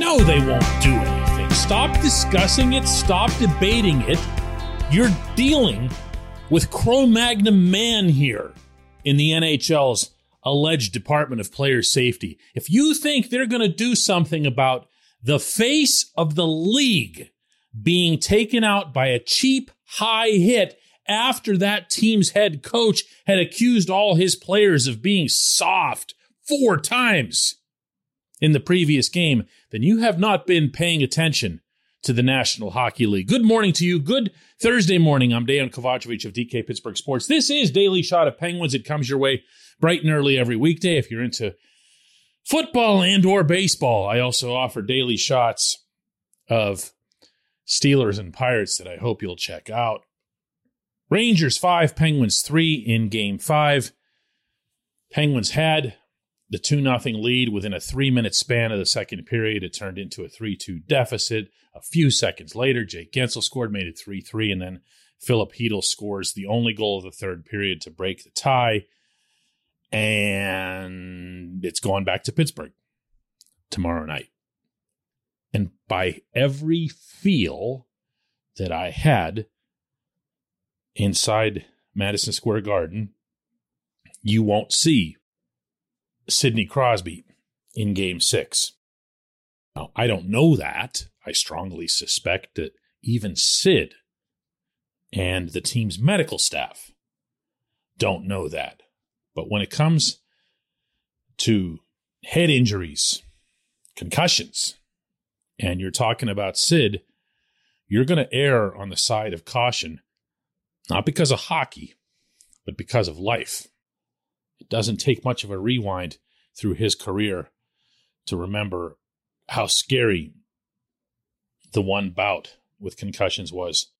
No, they won't do anything. Stop discussing it, stop debating it. You're dealing with Cro Magnon man here in the NHL's alleged Department of Player Safety. If you think they're going to do something about the face of the league being taken out by a cheap high hit after that team's head coach had accused all his players of being soft four times in the previous game, then you have not been paying attention to the National Hockey League. Good morning to you. Good Thursday morning. I'm Dejan Kovacevic of DK Pittsburgh Sports. This is Daily Shot of Penguins. It comes your way bright and early every weekday. If you're into football and or baseball, I also offer daily shots of Steelers and Pirates that I hope you'll check out. Rangers 5, Penguins 3 in game 5. Penguins had the 2 0 lead within a three minute span of the second period. It turned into a 3 2 deficit. A few seconds later, Jake Guentzel scored, made it 3 3, and then Filip Chytil scores the only goal of the third period to break the tie. And it's going back to Pittsburgh tomorrow night. And by every feel that I had inside Madison Square Garden, you won't see Sidney Crosby in game six. Now, I don't know that. I strongly suspect that even Sid and the team's medical staff don't know that. But when it comes to head injuries, concussions, and you're talking about Sid, you're going to err on the side of caution, not because of hockey, but because of life. It doesn't take much of a rewind through his career to remember how scary the one bout with concussions was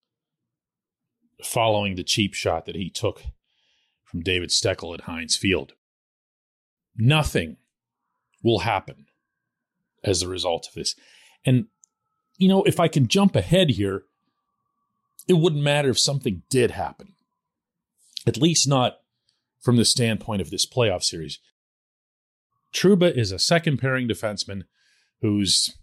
following the cheap shot that he took from David Steckel at Heinz Field. Nothing will happen as a result of this. And, you know, if I can jump ahead here, it wouldn't matter if something did happen, at least not from the standpoint of this playoff series. Trouba is a second pairing defenseman who's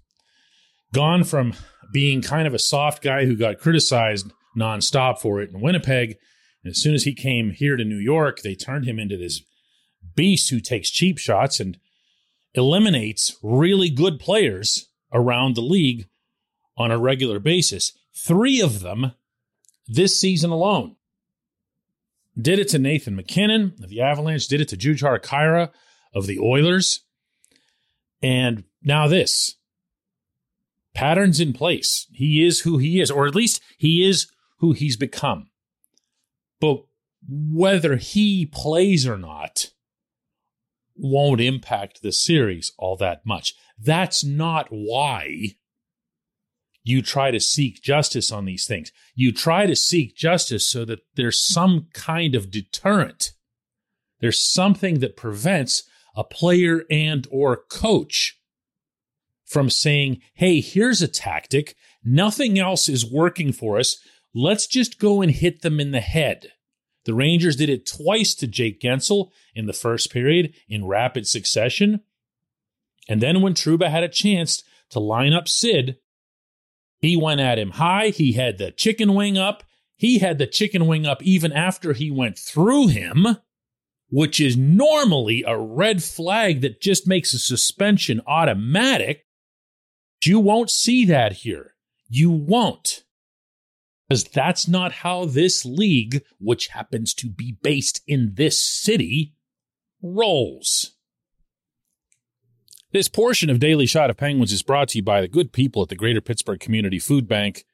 gone from being kind of a soft guy who got criticized nonstop for it in Winnipeg. And as soon as he came here to New York, they turned him into this beast who takes cheap shots and eliminates really good players around the league on a regular basis. Three of them this season alone. Did it to Nathan MacKinnon of the Avalanche, did it to Jujhar Khaira of the Oilers. And now this patterns in place. He is who he is, or at least he is who he's become. But whether he plays or not won't impact the series all that much. That's not why you try to seek justice on these things. You try to seek justice so that there's some kind of deterrent. There's something that prevents a player and or coach from saying, "Hey, here's a tactic. Nothing else is working for us. Let's just go and hit them in the head." The Rangers did it twice to Jake Guentzel in the first period in rapid succession. And then when Trouba had a chance to line up Sid, he went at him high. He had the chicken wing up. He had the chicken wing up even after he went through him, which is normally a red flag that just makes a suspension automatic. You won't see that here. You won't because that's not how this league, which happens to be based in this city, rolls. This portion of Daily Shot of Penguins is brought to you by the good people at the Greater Pittsburgh Community Food Bank,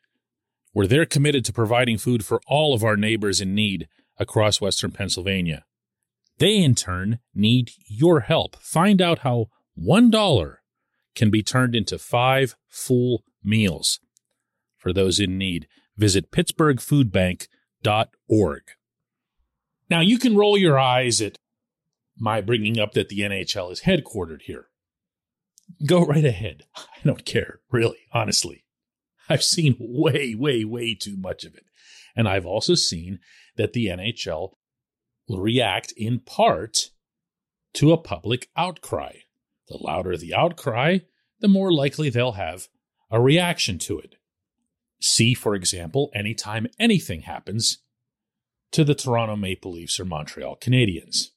where they're committed to providing food for all of our neighbors in need across Western Pennsylvania. They, in turn, need your help. Find out how $1 can be turned into five full meals for those in need visit pittsburghfoodbank.org. Now, you can roll your eyes at my bringing up that the NHL is headquartered here. Go right ahead. I don't care, really, honestly. I've seen way, way, way too much of it. And I've also seen that the NHL will react in part to a public outcry. The louder the outcry, the more likely they'll have a reaction to it. See, for example, anytime anything happens to the Toronto Maple Leafs or Montreal Canadiens,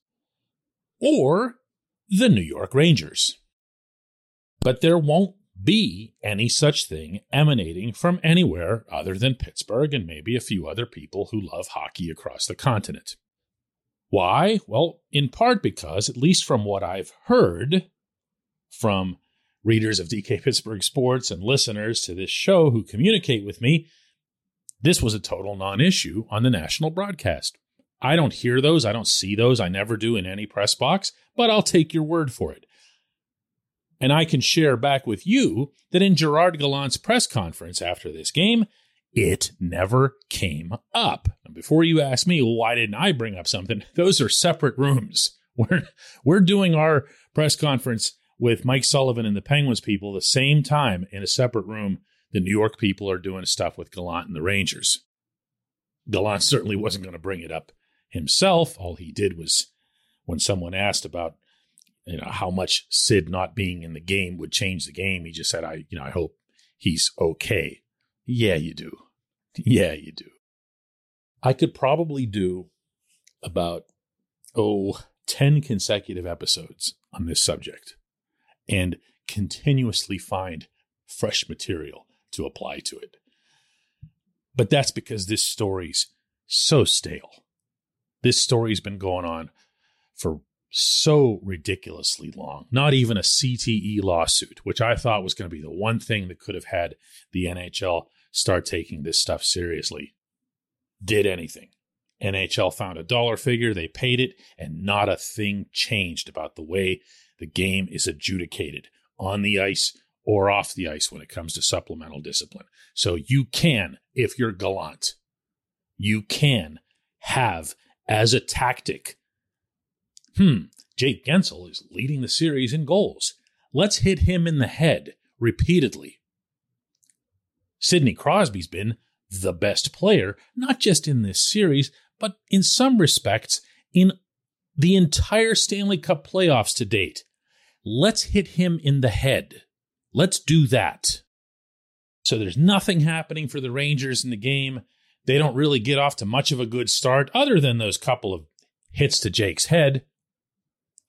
or the New York Rangers. But there won't be any such thing emanating from anywhere other than Pittsburgh and maybe a few other people who love hockey across the continent. Why? Well, in part because, at least from what I've heard from readers of DK Pittsburgh Sports and listeners to this show who communicate with me, this was a total non issue on the national broadcast. I don't hear those. I don't see those. I never do in any press box, but I'll take your word for it. And I can share back with you that in Gerard Gallant's press conference after this game, it never came up. And before you ask me, why didn't I bring up something? Those are separate rooms. We're, we're doing our press conference with Mike Sullivan and the Penguins people the same time in a separate room. The New York people are doing stuff with Gallant and the Rangers. Gallant certainly wasn't going to bring it up himself. All he did was when someone asked about you know how much Sid not being in the game would change the game. He just said, "I you know I hope he's okay." Yeah, you do. Yeah, you do. I could probably do about oh 10 consecutive episodes on this subject and continuously find fresh material to apply to it. But that's because this story's so stale. This story's been going on for so ridiculously long. Not even a CTE lawsuit, which I thought was going to be the one thing that could have had the NHL start taking this stuff seriously, did anything. NHL found a dollar figure, they paid it, and not a thing changed about the way the game is adjudicated on the ice or off the ice when it comes to supplemental discipline. So you can, if you're Gallant, you can have as a tactic Hmm, Jake Guentzel is leading the series in goals. Let's hit him in the head repeatedly. Sidney Crosby's been the best player, not just in this series, but in some respects in the entire Stanley Cup playoffs to date. Let's hit him in the head. Let's do that. So there's nothing happening for the Rangers in the game. They don't really get off to much of a good start, other than those couple of hits to Jake's head.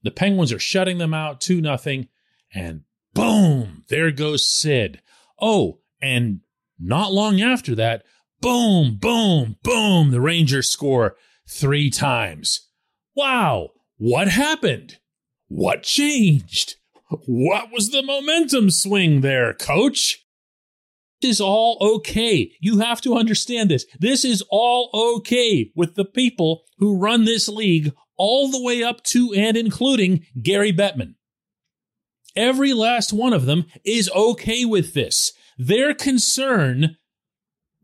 The Penguins are shutting them out 2 nothing, and boom, there goes Sid. Oh, and not long after that, boom, boom, boom, the Rangers score three times. Wow, what happened? What changed? What was the momentum swing there, coach? This is all okay. You have to understand this. This is all okay with the people who run this league all the way up to and including Gary Bettman. Every last one of them is okay with this. Their concern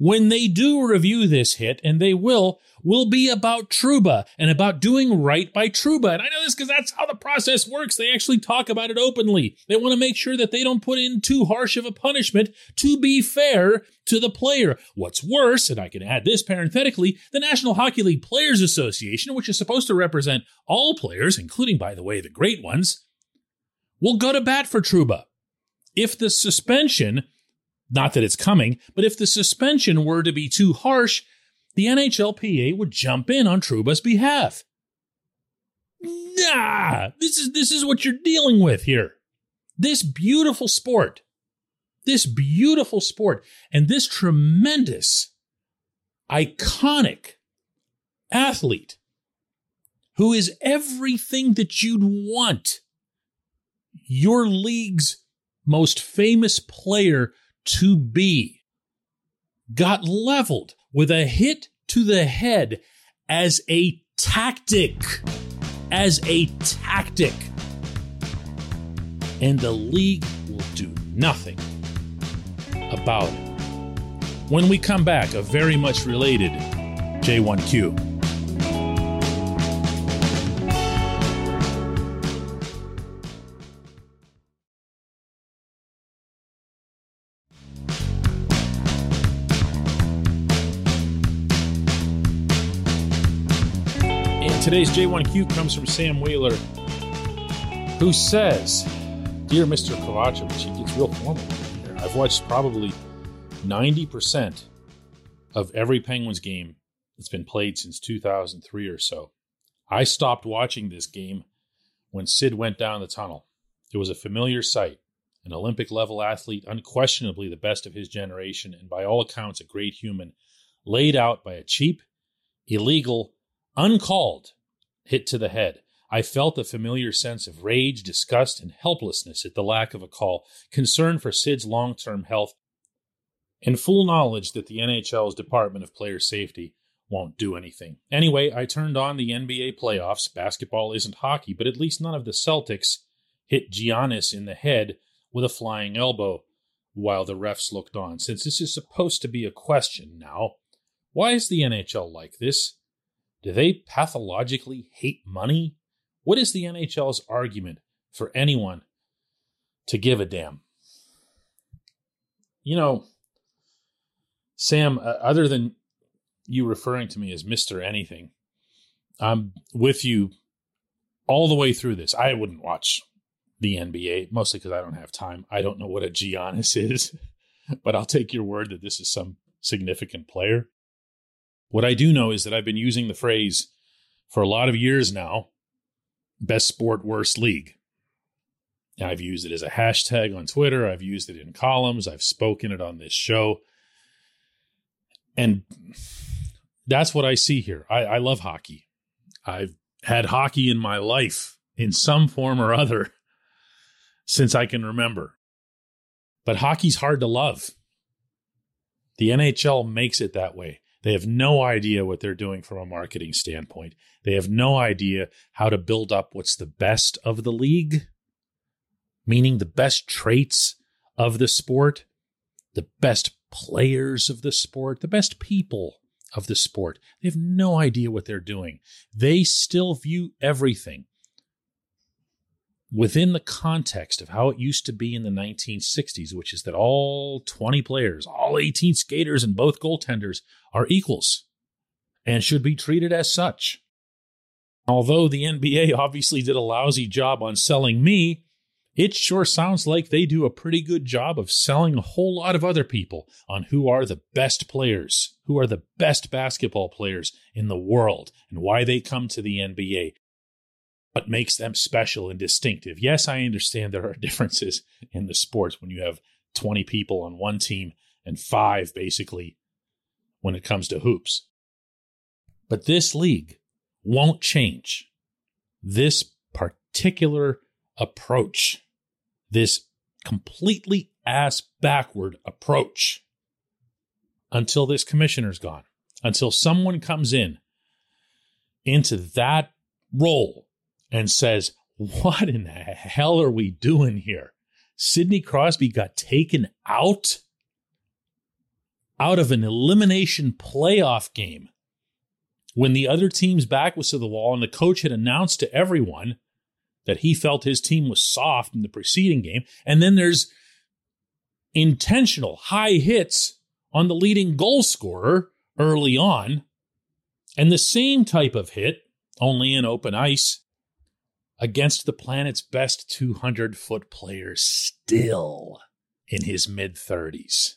when they do review this hit, and they will, will be about Trouba and about doing right by Trouba. And I know this because that's how the process works. They actually talk about it openly. They want to make sure that they don't put in too harsh of a punishment to be fair to the player. What's worse, and I can add this parenthetically, the National Hockey League Players Association, which is supposed to represent all players, including, by the way, the great ones, will go to bat for Trouba. If the suspension not that it's coming, but if the suspension were to be too harsh, the NHLPA would jump in on Trouba's behalf. Nah, this is this is what you're dealing with here. This beautiful sport. This beautiful sport and this tremendous iconic athlete who is everything that you'd want. Your league's most famous player to be got leveled with a hit to the head as a tactic. As a tactic. And the league will do nothing about it. When we come back, a very much related J1Q. Today's J1Q comes from Sam Wheeler, who says Dear Mr. Kovacevic, he gets real formal. I've watched probably 90% of every Penguins game that's been played since 2003 or so. I stopped watching this game when Sid went down the tunnel. It was a familiar sight. An Olympic level athlete, unquestionably the best of his generation, and by all accounts a great human, laid out by a cheap, illegal, uncalled hit to the head. I felt a familiar sense of rage, disgust, and helplessness at the lack of a call, concern for Sid's long term health, and full knowledge that the NHL's Department of Player Safety won't do anything. Anyway, I turned on the NBA playoffs. Basketball isn't hockey, but at least none of the Celtics hit Giannis in the head with a flying elbow while the refs looked on. Since this is supposed to be a question now, why is the NHL like this? Do they pathologically hate money? What is the NHL's argument for anyone to give a damn? You know, Sam, uh, other than you referring to me as Mr. Anything, I'm with you all the way through this. I wouldn't watch the NBA, mostly because I don't have time. I don't know what a Giannis is, but I'll take your word that this is some significant player. What I do know is that I've been using the phrase for a lot of years now best sport, worst league. I've used it as a hashtag on Twitter. I've used it in columns. I've spoken it on this show. And that's what I see here. I, I love hockey. I've had hockey in my life in some form or other since I can remember. But hockey's hard to love. The NHL makes it that way. They have no idea what they're doing from a marketing standpoint. They have no idea how to build up what's the best of the league, meaning the best traits of the sport, the best players of the sport, the best people of the sport. They have no idea what they're doing. They still view everything within the context of how it used to be in the 1960s, which is that all 20 players, all 18 skaters, and both goaltenders are equals and should be treated as such. Although the NBA obviously did a lousy job on selling me, it sure sounds like they do a pretty good job of selling a whole lot of other people on who are the best players, who are the best basketball players in the world, and why they come to the NBA what makes them special and distinctive. Yes, I understand there are differences in the sports when you have 20 people on one team and five basically when it comes to hoops. But this league won't change. This particular approach, this completely ass backward approach until this commissioner's gone, until someone comes in into that role and says, What in the hell are we doing here? Sidney Crosby got taken out out of an elimination playoff game when the other team's back was to the wall and the coach had announced to everyone that he felt his team was soft in the preceding game. And then there's intentional high hits on the leading goal scorer early on, and the same type of hit, only in open ice, against the planet's best 200 foot player still in his mid 30s.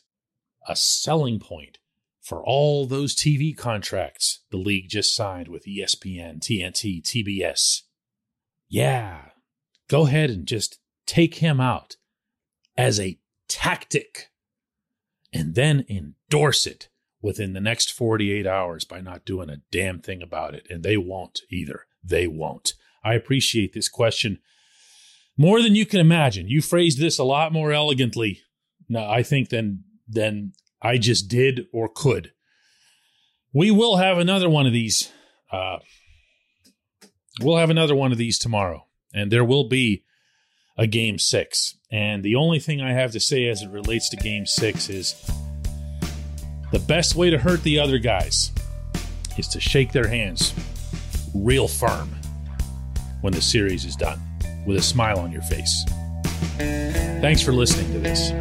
A selling point for all those TV contracts the league just signed with ESPN, TNT, TBS. Yeah, go ahead and just take him out as a tactic and then endorse it within the next 48 hours by not doing a damn thing about it. And they won't either. They won't. I appreciate this question more than you can imagine. You phrased this a lot more elegantly, I think, than than I just did or could. We will have another one of these. Uh, we'll have another one of these tomorrow, and there will be a game six. And the only thing I have to say as it relates to game six is the best way to hurt the other guys is to shake their hands real firm when the series is done with a smile on your face. Thanks for listening to this.